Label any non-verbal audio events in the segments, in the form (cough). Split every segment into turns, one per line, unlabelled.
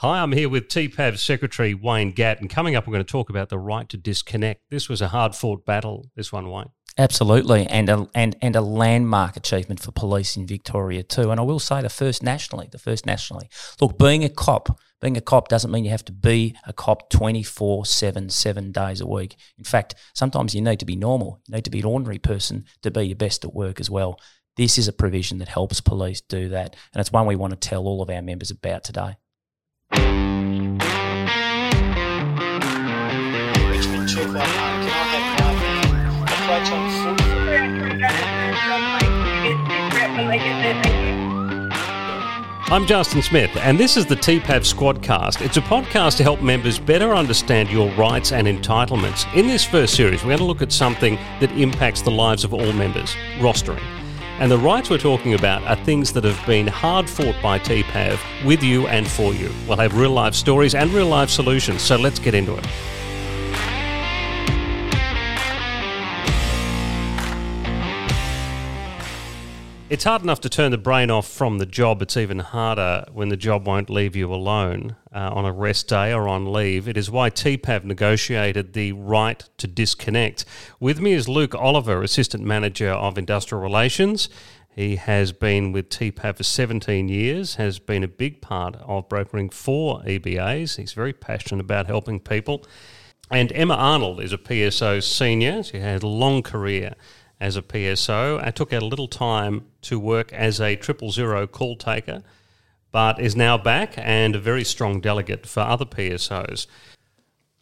Hi, I'm here with TPAV Secretary Wayne Gatt, and coming up, we're going to talk about the right to disconnect. This was a hard fought battle, this one, Wayne.
Absolutely, and a, and and a landmark achievement for police in Victoria too. And I will say the first nationally, the first nationally. Look, being a cop, being a cop doesn't mean you have to be a cop 24 7, seven days a week. In fact, sometimes you need to be normal. You need to be an ordinary person to be your best at work as well. This is a provision that helps police do that, and it's one we want to tell all of our members about today.
Richmond 2 Can I have Approach on foot.
I'm Justin Smith, and this is the TPAV Squadcast. It's a podcast to help members better understand your rights and entitlements. In this first series, we're going to look at something that impacts the lives of all members rostering. And the rights we're talking about are things that have been hard fought by TPAV with you and for you. We'll have real life stories and real life solutions, so let's get into it. It's hard enough to turn the brain off from the job. It's even harder when the job won't leave you alone uh, on a rest day or on leave. It is why TPAV negotiated the right to disconnect. With me is Luke Oliver, Assistant Manager of Industrial Relations. He has been with TPAV for 17 years, has been a big part of brokering for EBAs. He's very passionate about helping people. And Emma Arnold is a PSO senior. She had a long career as a PSO. I took out a little time to work as a triple zero call taker, but is now back and a very strong delegate for other PSOs.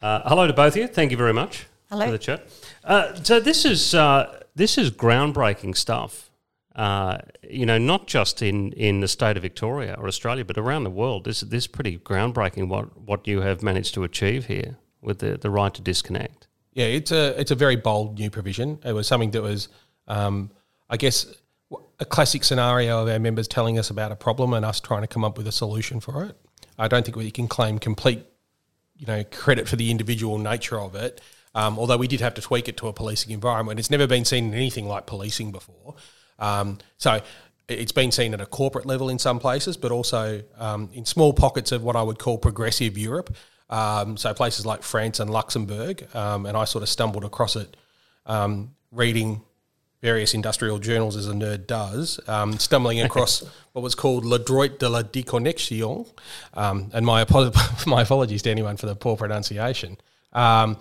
Uh, hello to both of you. Thank you very much
hello.
for the chat. Uh, so this is uh, this is groundbreaking stuff. Uh, you know, not just in, in the state of Victoria or Australia, but around the world. This this is pretty groundbreaking. What what you have managed to achieve here with the, the right to disconnect.
Yeah, it's a it's a very bold new provision. It was something that was, um, I guess, a classic scenario of our members telling us about a problem and us trying to come up with a solution for it. I don't think we can claim complete, you know, credit for the individual nature of it. Um, although we did have to tweak it to a policing environment, it's never been seen in anything like policing before. Um, so it's been seen at a corporate level in some places, but also um, in small pockets of what I would call progressive Europe. Um, so places like France and Luxembourg, um, and I sort of stumbled across it um, reading various industrial journals as a nerd does, um, stumbling across (laughs) what was called Le Droit de la Déconnexion, um, and my, (laughs) my apologies to anyone for the poor pronunciation. Um,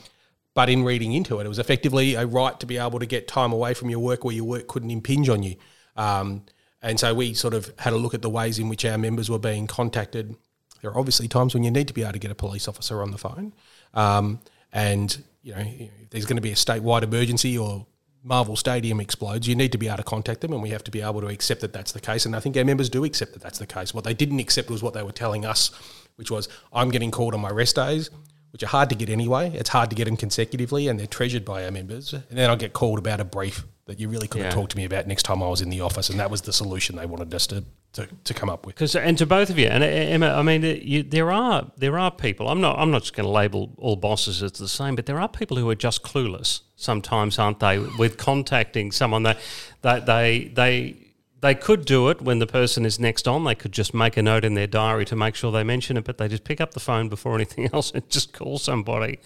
but in reading into it, it was effectively a right to be able to get time away from your work where your work couldn't impinge on you. and so we sort of had a look at the ways in which our members were being contacted there are obviously times when you need to be able to get a police officer on the phone. Um, and, you know, if there's going to be a statewide emergency or Marvel Stadium explodes, you need to be able to contact them, and we have to be able to accept that that's the case. And I think our members do accept that that's the case. What they didn't accept was what they were telling us, which was, I'm getting called on my rest days, which are hard to get anyway. It's hard to get them consecutively, and they're treasured by our members. And then I'll get called about a brief that you really could have yeah. talked to me about next time I was in the office, and that was the solution they wanted us to to, to come up with.
Because and to both of you, and uh, Emma, I mean, you, there are there are people. I'm not I'm not just going to label all bosses as the same, but there are people who are just clueless. Sometimes, aren't they? With contacting someone, that they, they they they could do it when the person is next on. They could just make a note in their diary to make sure they mention it, but they just pick up the phone before anything (laughs) else and just call somebody.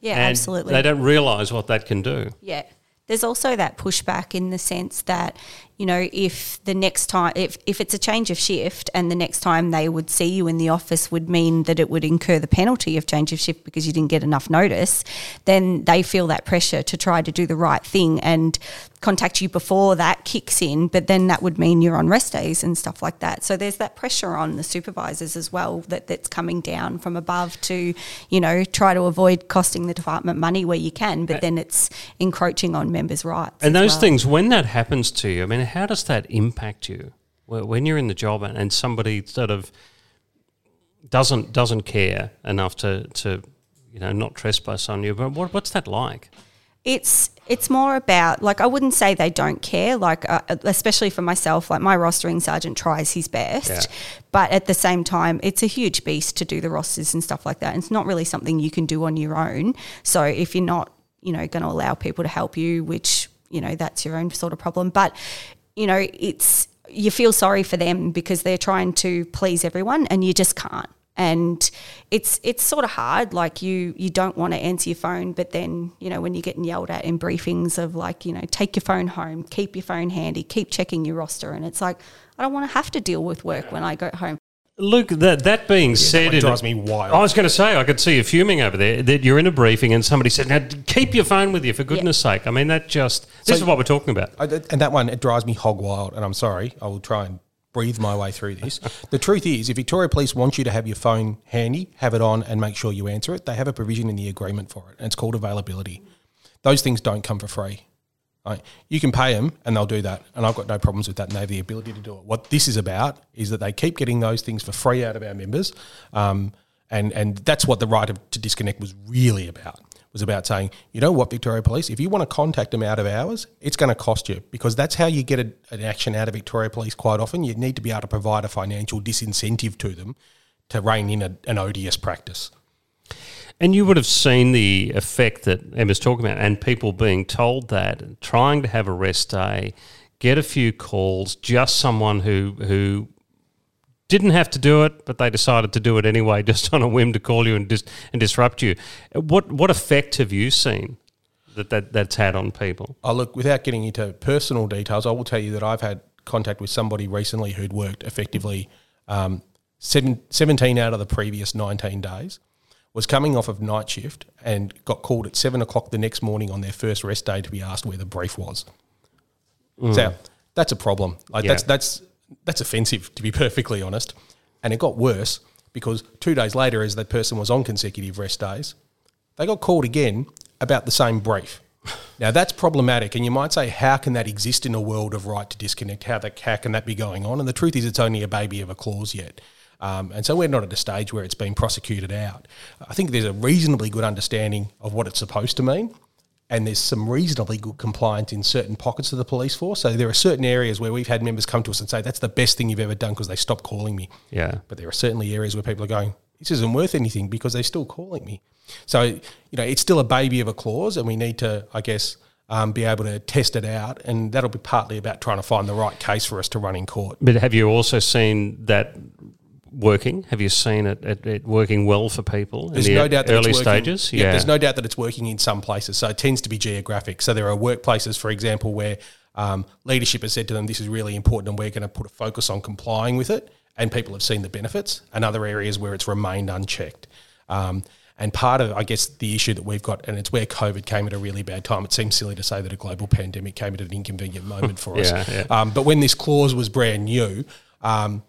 Yeah, absolutely.
They don't realise what that can do.
Yeah. There's also that pushback in the sense that you know, if the next time, if, if it's a change of shift and the next time they would see you in the office would mean that it would incur the penalty of change of shift because you didn't get enough notice, then they feel that pressure to try to do the right thing and contact you before that kicks in. But then that would mean you're on rest days and stuff like that. So there's that pressure on the supervisors as well that, that's coming down from above to, you know, try to avoid costing the department money where you can, but then it's encroaching on members' rights.
And those well. things, when that happens to you, I mean, how does that impact you when you're in the job and somebody sort of doesn't doesn't care enough to to you know not trespass on you? But what, what's that like?
It's it's more about like I wouldn't say they don't care. Like uh, especially for myself, like my rostering sergeant tries his best, yeah. but at the same time, it's a huge beast to do the rosters and stuff like that. And it's not really something you can do on your own. So if you're not you know going to allow people to help you, which you know that's your own sort of problem. But you know, it's you feel sorry for them because they're trying to please everyone and you just can't. and it's it's sort of hard. Like you you don't want to answer your phone, but then you know when you're getting yelled at in briefings of like you know take your phone home, keep your phone handy, keep checking your roster, and it's like I don't want to have to deal with work when I go home.
Luke, that that being said,
one
it
drives me wild.
I was going to say I could see you fuming over there. That you're in a briefing and somebody said, "Now keep your phone with you for goodness' sake." I mean, that just this
So-
is what we're talking about.
I, and that one, it drives me hog wild. And I'm sorry, I will try and breathe my way through this. (laughs) the truth is, if Victoria Police want you to have your phone handy, have it on, and make sure you answer it, they have a provision in the agreement for it, and it's called availability. Those things don't come for free. Right? You can pay them, and they'll do that, and I've got no problems with that. And they have the ability to do it. What this is about is that they keep getting those things for free out of our members, um, and and that's what the right to disconnect was really about. Was about saying, you know what, Victoria Police, if you want to contact them out of hours, it's going to cost you because that's how you get a, an action out of Victoria Police. Quite often, you need to be able to provide a financial disincentive to them to rein in a, an odious practice.
And you would have seen the effect that Emma's talking about, and people being told that, trying to have a rest day, get a few calls, just someone who who didn't have to do it, but they decided to do it anyway, (laughs) just on a whim to call you and dis- and disrupt you. What what effect have you seen that, that that's had on people?
Oh, look, without getting into personal details, I will tell you that I've had contact with somebody recently who'd worked effectively um, seven, 17 out of the previous 19 days, was coming off of night shift and got called at seven o'clock the next morning on their first rest day to be asked where the brief was. Hmm. So that's a problem. Like that's that's that's offensive to be (laughs) perfectly honest. And it got worse because two days later, as that person was on consecutive rest days, they got called again about the same brief. (laughs) Now that's problematic, and you might say, how can that exist in a world of right to disconnect? How that how can that be going on? And the truth is, it's only a baby of a clause yet, um, and so we're not at a stage where it's been prosecuted out. I think there's a reasonably good understanding of what it's supposed to mean, and there's some reasonably good compliance in certain pockets of the police force. So there are certain areas where we've had members come to us and say, "That's the best thing you've ever done" because they stopped calling me.
Yeah.
But there are certainly areas where people are going, this isn't worth anything because they're still calling me. So, you know, it's still a baby of a clause and we need to, I guess, um, be able to test it out. And that'll be partly about trying to find the right case for us to run in court.
But have you also seen that working? Have you seen it, it, it working well for people
There's
in the
no doubt that
early stages?
Yeah, there's no doubt that it's working in some places. So it tends to be geographic. So there are workplaces, for example, where um, leadership has said to them, "This is really important, and we're going to put a focus on complying with it." And people have seen the benefits. And other areas where it's remained unchecked. Um, and part of, I guess, the issue that we've got, and it's where COVID came at a really bad time. It seems silly to say that a global pandemic came at an inconvenient moment (laughs) for us.
Yeah, yeah.
Um, but when this clause was brand new, um,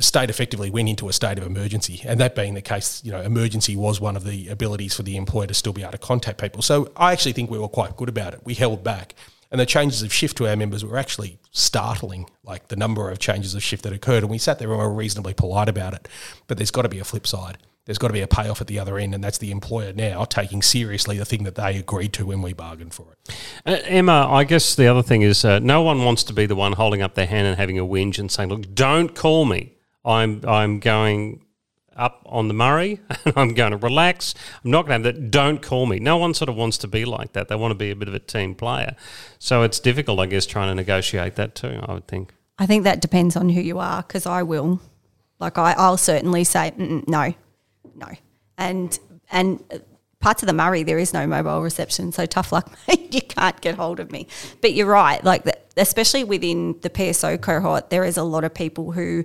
the state effectively went into a state of emergency. And that being the case, you know, emergency was one of the abilities for the employer to still be able to contact people. So I actually think we were quite good about it. We held back. And the changes of shift to our members were actually startling, like the number of changes of shift that occurred. And we sat there and were reasonably polite about it. But there's got to be a flip side. There's got to be a payoff at the other end, and that's the employer now taking seriously the thing that they agreed to when we bargained for it.
Uh, Emma, I guess the other thing is uh, no one wants to be the one holding up their hand and having a whinge and saying, "Look, don't call me. I'm I'm going up on the Murray (laughs) and I'm going to relax. I'm not going to have that. Don't call me." No one sort of wants to be like that. They want to be a bit of a team player. So it's difficult, I guess, trying to negotiate that too. I would think.
I think that depends on who you are because I will. Like I, I'll certainly say no, no, and and parts of the Murray there is no mobile reception, so tough luck, (laughs) mate. You can't get hold of me. But you're right, like the, especially within the PSO cohort, there is a lot of people who.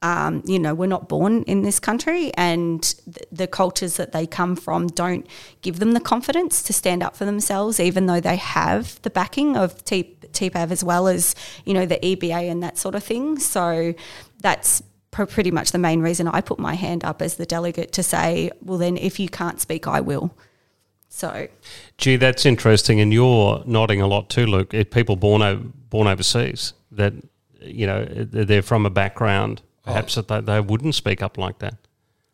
Um, you know, we're not born in this country, and the, the cultures that they come from don't give them the confidence to stand up for themselves, even though they have the backing of T- TPAV as well as, you know, the EBA and that sort of thing. So that's pr- pretty much the main reason I put my hand up as the delegate to say, well, then if you can't speak, I will. So
Gee, that's interesting, and you're nodding a lot too, Luke. People born o- born overseas that you know they're from a background perhaps that they, they wouldn't speak up like that.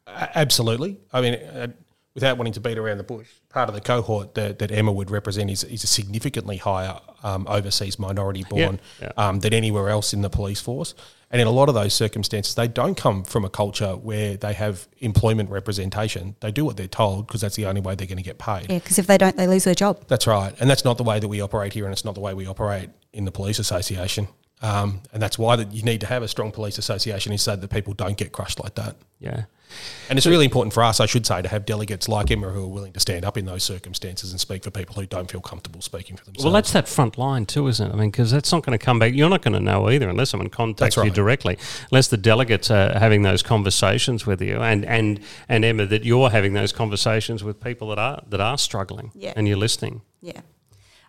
Absolutely. I mean, uh, without wanting to beat around the bush, part of the cohort that, that Emma would represent is, is a significantly higher um, overseas minority born
Yeah,
Um, than anywhere else in the police force. And in a lot of those circumstances, they don't come from a culture where they have employment representation. They do what they're told because that's the only way they're going to get paid.
yeah, because if they don't, they lose their job.
That's right. And that's not the way that we operate here, and it's not the way we operate in the police association. Um, and that's why that you need to have a strong police association is so that people don't get crushed like that.
Yeah.
And it's really important for us, I should say, to have delegates like Emma who are willing to stand up in those circumstances and speak for people who don't feel comfortable speaking for themselves.
Well, that's that front line too, isn't it? I mean, because that's not going to come back. You're not going to know either unless someone contacts
That's right.
you directly, unless the delegates are having those conversations with you, and and and Emma, that you're having those conversations with people that are that are struggling,
Yeah.
and you're listening.
Yeah.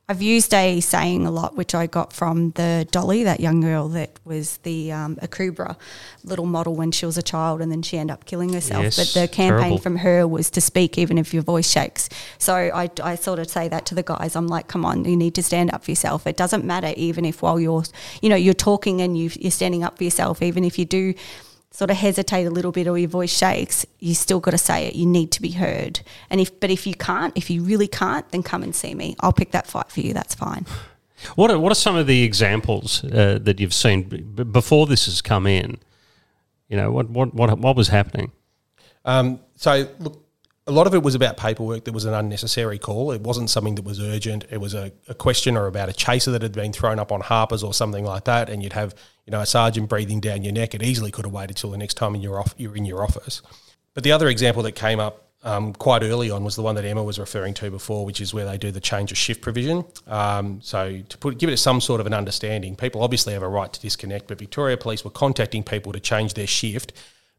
I've used a saying a lot, which I got from the Dolly, that young girl that was the um, Akubra little model when she was a child, and then she ended up killing herself.
Yes,
but the campaign
terrible.
from her was to speak even if your voice shakes. So I, I sort of say that to the guys. I'm like, come on, you need to stand up for yourself. It doesn't matter even if while you're, you know, you're talking and you, you're standing up for yourself, even if you do sort of hesitate a little bit or your voice shakes, you still got to say it. You need to be heard. And if but if you can't, if you really can't, then come and see me. I'll pick that fight for you. That's fine.
What are, what are some of the examples uh, that you've seen b- b- before this has come in? You know, what what what what was happening?
Um, so, look, a lot of it was about paperwork that was an unnecessary call. It wasn't something that was urgent. It was a, a question or about a chaser that had been thrown up on Harper's or something like that, and you'd have you know a sergeant breathing down your neck. It easily could have waited till the next time you're off, you're in your office. But the other example that came up um, quite early on was the one that Emma was referring to before, which is where they do the change of shift provision. Um, so to put give it some sort of an understanding, people obviously have a right to disconnect, but Victoria Police were contacting people to change their shift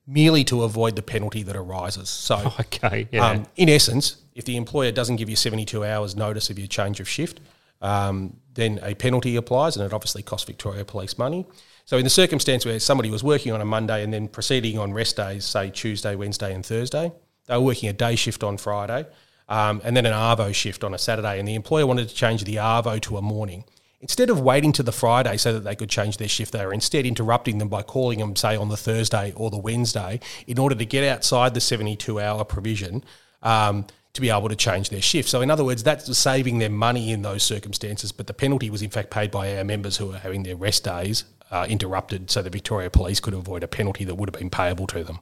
merely to avoid the penalty that arises. So, (laughs)
Okay, yeah.
um, in essence, if the employer doesn't give you 72 hours notice of your change of shift, um, then a penalty applies and it obviously costs Victoria Police money. So, in the circumstance where somebody was working on a Monday and then proceeding on rest days, say Tuesday, Wednesday, and Thursday, they were working a day shift on Friday um, and then an ARVO shift on a Saturday, and the employer wanted to change the ARVO to a morning. Instead of waiting to the Friday so that they could change their shift, they were instead interrupting them by calling them, say, on the Thursday or the Wednesday in order to get outside the 72 hour provision um, to be able to change their shift. So, in other words, that's saving them money in those circumstances, but the penalty was in fact paid by our members who are having their rest days uh, interrupted so the Victoria Police could avoid a penalty that would have been payable to them.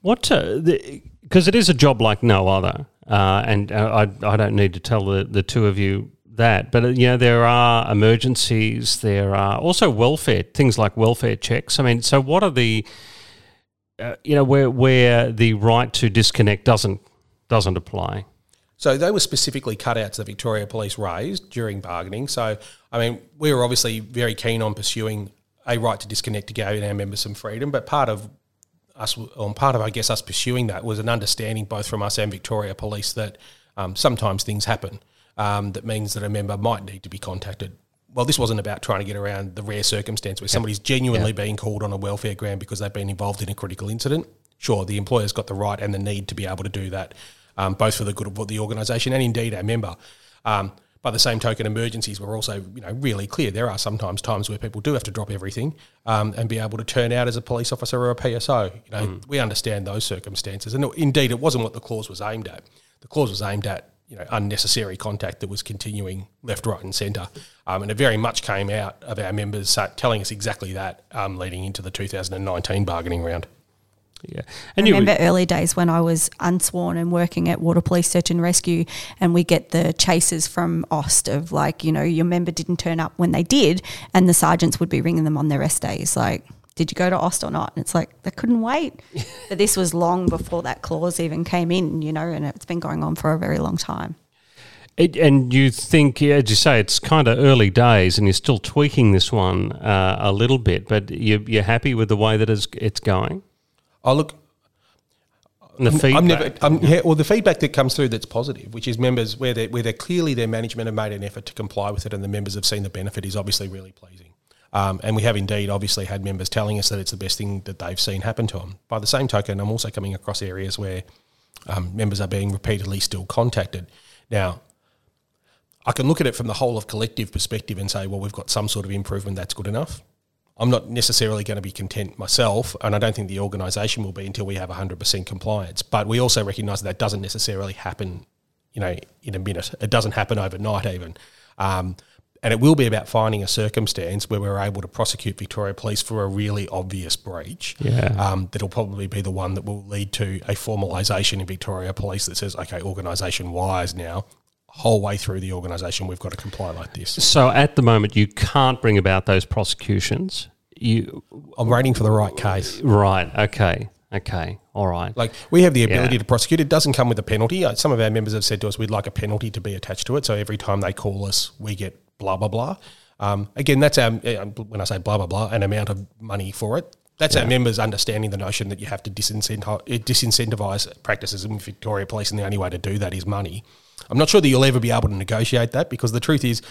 What? Because it is a job like no other, uh, and uh, I I don't need to tell the, the two of you that, but you know there are emergencies, there are also welfare things like welfare checks. I mean, so what are the uh, you know where where the right to disconnect doesn't doesn't apply?
So they were specifically cutouts that Victoria Police raised during bargaining. So, I mean, we were obviously very keen on pursuing a right to disconnect to give our members some freedom, but part of us, or part of, I guess, us pursuing that was an understanding both from us and Victoria Police that um, sometimes things happen um, that means that a member might need to be contacted. Well, this wasn't about trying to get around the rare circumstance where somebody's genuinely being called on a welfare ground because they've been involved in a critical incident. Sure, the employer's got the right and the need to be able to do that, um, both for the good of the organisation and indeed our member. Um, by the same token, emergencies were also, you know, really clear. There are sometimes times where people do have to drop everything um, and be able to turn out as a police officer or a PSO. You know, we understand those circumstances, and indeed, it wasn't what the clause was aimed at. The clause was aimed at, you know, unnecessary contact that was continuing left, right, and centre, um, and it very much came out of our members telling us exactly that um, leading into the 2019 bargaining round.
Yeah,
I
and you
remember early days when I was unsworn and working at Water Police Search and Rescue, and we get the chases from OST of like, you know, your member didn't turn up when they did, and the sergeants would be ringing them on their rest days, like, did you go to OST or not? And it's like, they couldn't wait. (laughs) but this was long before that clause even came in, you know, and it's been going on for a very long time.
It, and you think, yeah, as you say, it's kind of early days, and you're still tweaking this one uh, a little bit. But you, you're happy with the way that it's, it's going,
Oh, look,
and the feedback.
I'm never. I'm, yeah, well, the feedback that comes through that's positive, which is members where they where they're clearly their management have made an effort to comply with it, and the members have seen the benefit is obviously really pleasing. Um, and we have indeed obviously had members telling us that it's the best thing that they've seen happen to them. By the same token, I'm also coming across areas where um, members are being repeatedly still contacted. Now, I can look at it from the whole of collective perspective and say, well, we've got some sort of improvement that's good enough. I'm not necessarily going to be content myself, and I don't think the organisation will be until we have 100% compliance. But we also recognise that, that doesn't necessarily happen, you know, in a minute. It doesn't happen overnight, even. Um, and it will be about finding a circumstance where we're able to prosecute Victoria Police for a really obvious breach.
Yeah.
Um, that'll probably be the one that will lead to a formalisation in Victoria Police that says, okay, organisation wise now, whole way through the organisation, we've got to comply like this.
So at the moment, you can't bring about those prosecutions. You
I'm waiting for the right case.
right? Okay, okay, all right.
Like we have the ability
Yeah.
to prosecute. It doesn't come with a penalty. Some of our members have said to us, we'd like a penalty to be attached to it. So every time they call us, we get blah blah blah. Um, again, that's our uh, when I say blah blah blah, an amount of money for it. That's our members understanding the notion that you have to disincentivize, disincentivize practices in Victoria Police, and the only way to do that is money. I'm not sure that you'll ever be able to negotiate that because the truth is,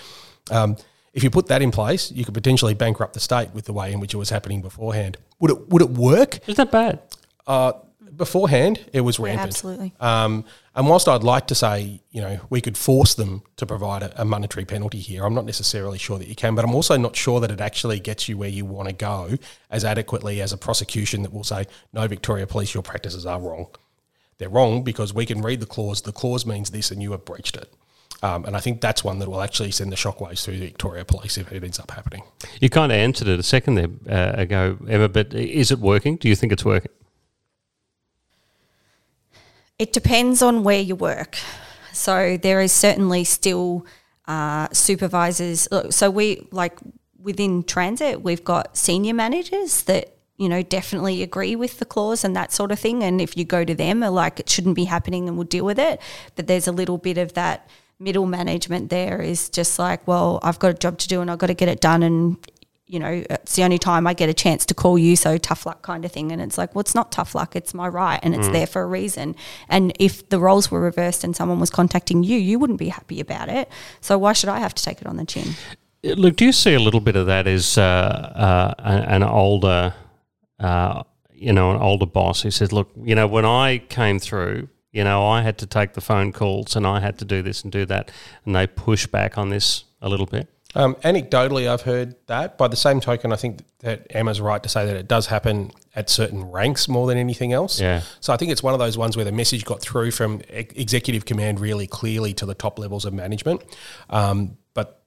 um, if you put that in place, you could potentially bankrupt the state with the way in which it was happening beforehand. Would it would it work?
Isn't that bad?
Uh, beforehand, it was rampant.
Yeah, absolutely.
Um, and whilst I'd like to say, you know, we could force them to provide a, a monetary penalty here, I'm not necessarily sure that you can. But I'm also not sure that it actually gets you where you want to go as adequately as a prosecution that will say, no, Victoria Police, your practices are wrong. They're wrong because we can read the clause. The clause means this, and you have breached it. Um, and I think that's one that will actually send the shockwaves through the Victoria Police if it ends up happening.
You kind of answered it a second there uh, ago, Emma. But is it working? Do you think it's working?
It depends on where you work. So there is certainly still uh, supervisors. So we like within transit, we've got senior managers that you know definitely agree with the clause and that sort of thing. And if you go to them, are like it shouldn't be happening and we'll deal with it. But there's a little bit of that middle management there is just like, well, I've got a job to do and I've got to get it done and you know, it's the only time I get a chance to call you, so tough luck kind of thing. And it's like, well, it's not tough luck, it's my right and it's there for a reason. And if the roles were reversed and someone was contacting you, you wouldn't be happy about it. So why should I have to take it on the chin?
Look, do you see a little bit of that as uh, uh, an an older, uh, you know, an older boss who says, "Look, you know, when I came through, you know, I had to take the phone calls and I had to do this and do that," and they push back on this a little bit.
Um, anecdotally, I've heard that. By the same token, I think that Emma's right to say that it does happen at certain ranks more than anything else.
Yeah.
So I think it's one of those ones where the message got through from ex- executive command really clearly to the top levels of management. Um, but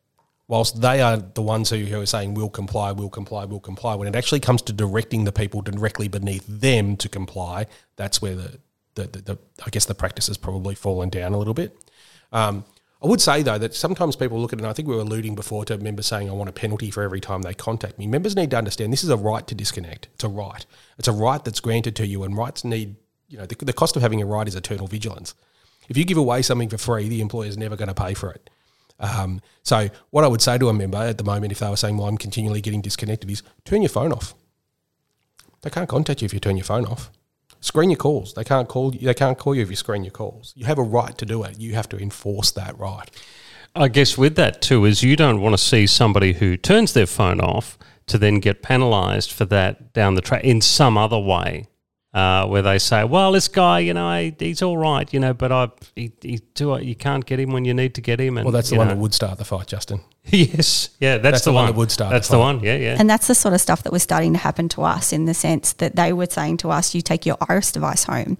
whilst they are the ones who, who are saying we'll comply, we'll comply, we'll comply, when it actually comes to directing the people directly beneath them to comply, that's where the, the, the, the I guess the practice has probably fallen down a little bit. Um, I would say though that sometimes people look at it, and I think we were alluding before to members saying I want a penalty for every time they contact me. Members need to understand this is a right to disconnect. It's a right. It's a right that's granted to you, and rights need, you know, the, the cost of having a right is eternal vigilance. If you give away something for free, the employer is never going to pay for it. Um, so what I would say to a member at the moment, if they were saying, "Well, I'm continually getting disconnected," is turn your phone off. They can't contact you if you turn your phone off. Screen your calls. They can't call you. They can't call you if you screen your calls. You have a right to do it. You have to enforce that right.
I guess with that too is you don't want to see somebody who turns their phone off to then get penalised for that down the track in some other way, uh, where they say, "Well, this guy, you know, he- he's all right, you know, but I, he, he do you can't get him when you need to get him." And
Well, that's the one
know.
that would start the fight, Justin. (laughs)
yes, yeah, that's, the, one
that would start
That's
the
the one. Yeah, yeah.
And that's the sort of stuff that was starting to happen to us in the sense that they were saying to us, you take your Iris device home.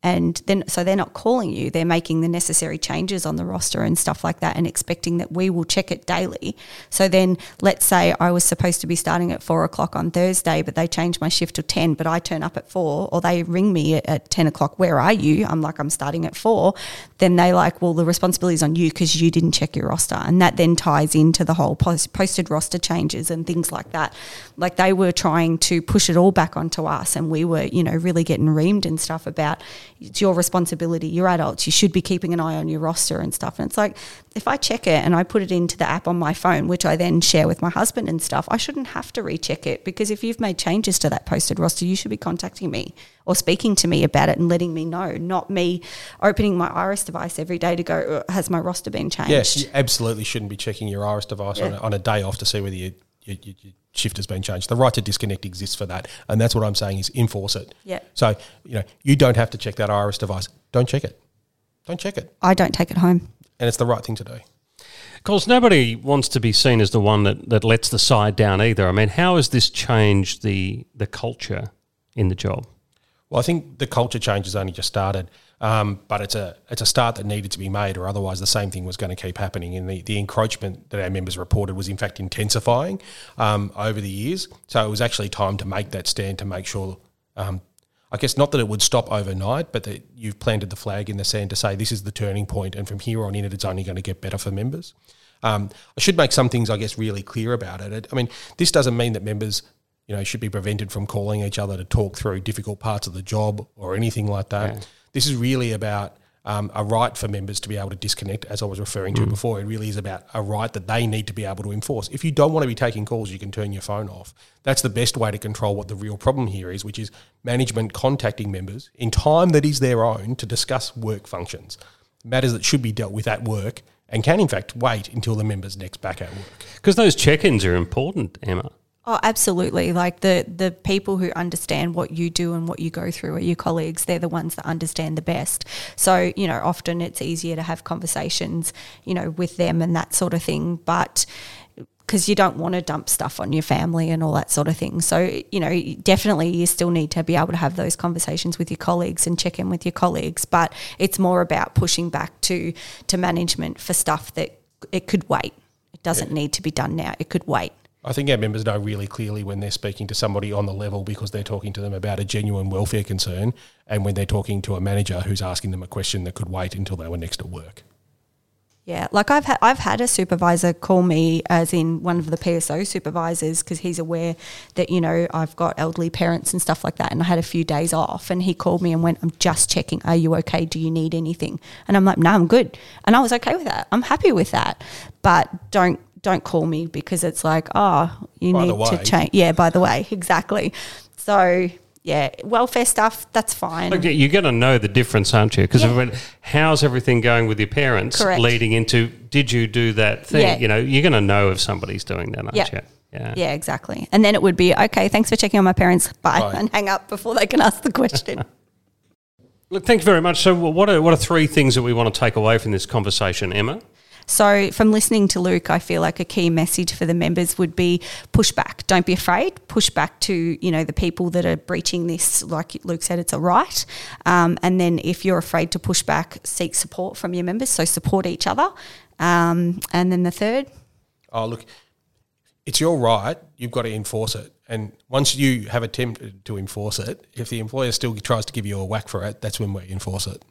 And then, so they're not calling you, they're making the necessary changes on the roster and stuff like that and expecting that we will check it daily. So then, let's say I was supposed to be starting at four o'clock on Thursday, but they changed my shift to 10, but I turn up at four, or they ring me at, at 10 o'clock, where are you? I'm like, I'm starting at four. Then they like, well, the responsibility is on you because you didn't check your roster. And that then ties into the whole post, posted roster changes and things like that. Like they were trying to push it all back onto us, and we were, you know, really getting reamed and stuff about it's your responsibility. You're adults. You should be keeping an eye on your roster and stuff. And it's like, if I check it and I put it into the app on my phone, which I then share with my husband and stuff, I shouldn't have to recheck it because if you've made changes to that posted roster, you should be contacting me or speaking to me about it and letting me know, not me opening my Iris device every day to go, "Uh, has my roster been changed?
Yes, you absolutely shouldn't be checking your Iris device on, a, on a day off to see whether you, your, your, your shift has been changed. The right to disconnect exists for that, and that's what I'm saying is enforce it.
Yeah.
So you know you don't have to check that Iris device. Don't check it. Don't check it,
I don't take it home.
and it's the right thing to do.
Of course, nobody wants to be seen as the one that, that lets the side down either. I mean, how has this changed the the culture in the job?
Well, I think the culture change has only just started, um, but it's a it's a start that needed to be made, or otherwise the same thing was going to keep happening. And the, the encroachment that our members reported was in fact intensifying um, over the years. So it was actually time to make that stand to make sure. Um, I guess not that it would stop overnight, but that you've planted the flag in the sand to say this is the turning point, and from here on in, it's only going to get better for members. Um, I should make some things, I guess, really clear about it. I mean, this doesn't mean that members, you know, should be prevented from calling each other to talk through difficult parts of the job or anything like that. This is really about um, a right for members to be able to disconnect, as I was referring to before. It really is about a right that they need to be able to enforce. If you don't want to be taking calls, you can turn your phone off. That's the best way to control what the real problem here is, which is management contacting members in time that is their own to discuss work functions, matters that should be dealt with at work and can, in fact, wait until the member's next back at work.
Because those check ins are important, Emma.
Oh, absolutely. Like the the people who understand what you do and what you go through are your colleagues. They're the ones that understand the best. So, you know, often it's easier to have conversations, you know, with them and that sort of thing. But because you don't want to dump stuff on your family and all that sort of thing. So, you know, definitely you still need to be able to have those conversations with your colleagues and check in with your colleagues. But it's more about pushing back to to management for stuff that it could wait. It doesn't need to be done now. It could wait.
I think our members know really clearly when they're speaking to somebody on the level because they're talking to them about a genuine welfare concern and when they're talking to a manager who's asking them a question that could wait until they were next at work.
Yeah, like I've had I've had a supervisor call me as in one of the PSO supervisors because he's aware that you know I've got elderly parents and stuff like that, and I had a few days off, and he called me and went, "I'm just checking. Are you okay? Do you need anything?" And I'm like, "No, I'm good," and I was okay with that. I'm happy with that, but don't don't call me because it's like, oh, you
By
need to change. Yeah, by the way, (laughs) exactly. So yeah, welfare stuff that's fine.
Look, you're going to know the difference, aren't you? Because
Yeah.
how's everything going with your parents
Correct.
leading into did you do that thing?
Yeah.
You know, you're going to know if somebody's doing that, aren't
Yeah.
you? Yeah.
Yeah, exactly. And then it would be okay. Thanks for checking on my parents. Bye,
Bye.
and hang up before they can ask the question. (laughs)
Look, thank you very much. So, what are, what are three things that we want to take away from this conversation, Emma?
So, from listening to Luke, I feel like a key message for the members would be push back. Don't be afraid. Push back to you know the people that are breaching this. Like Luke said, it's a right. Um, and then, if you're afraid to push back, seek support from your members. So support each other. Um, and then the third,
Oh, look, it's your right. You've got to enforce it. And once you have attempted to enforce it, if the employer still tries to give you a whack for it, that's when we enforce it.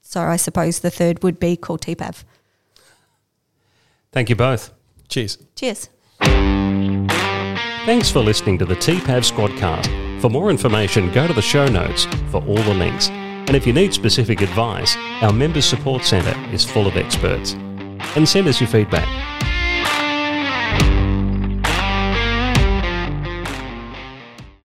so I suppose the third would be call TPAV.
Thank you both.
Cheers.
Cheers.
Thanks for listening to the TPAV Squadcast. For more information, go to the show notes for all the links. And if you need specific advice, our Members Support Centre is full of experts. And send us your feedback.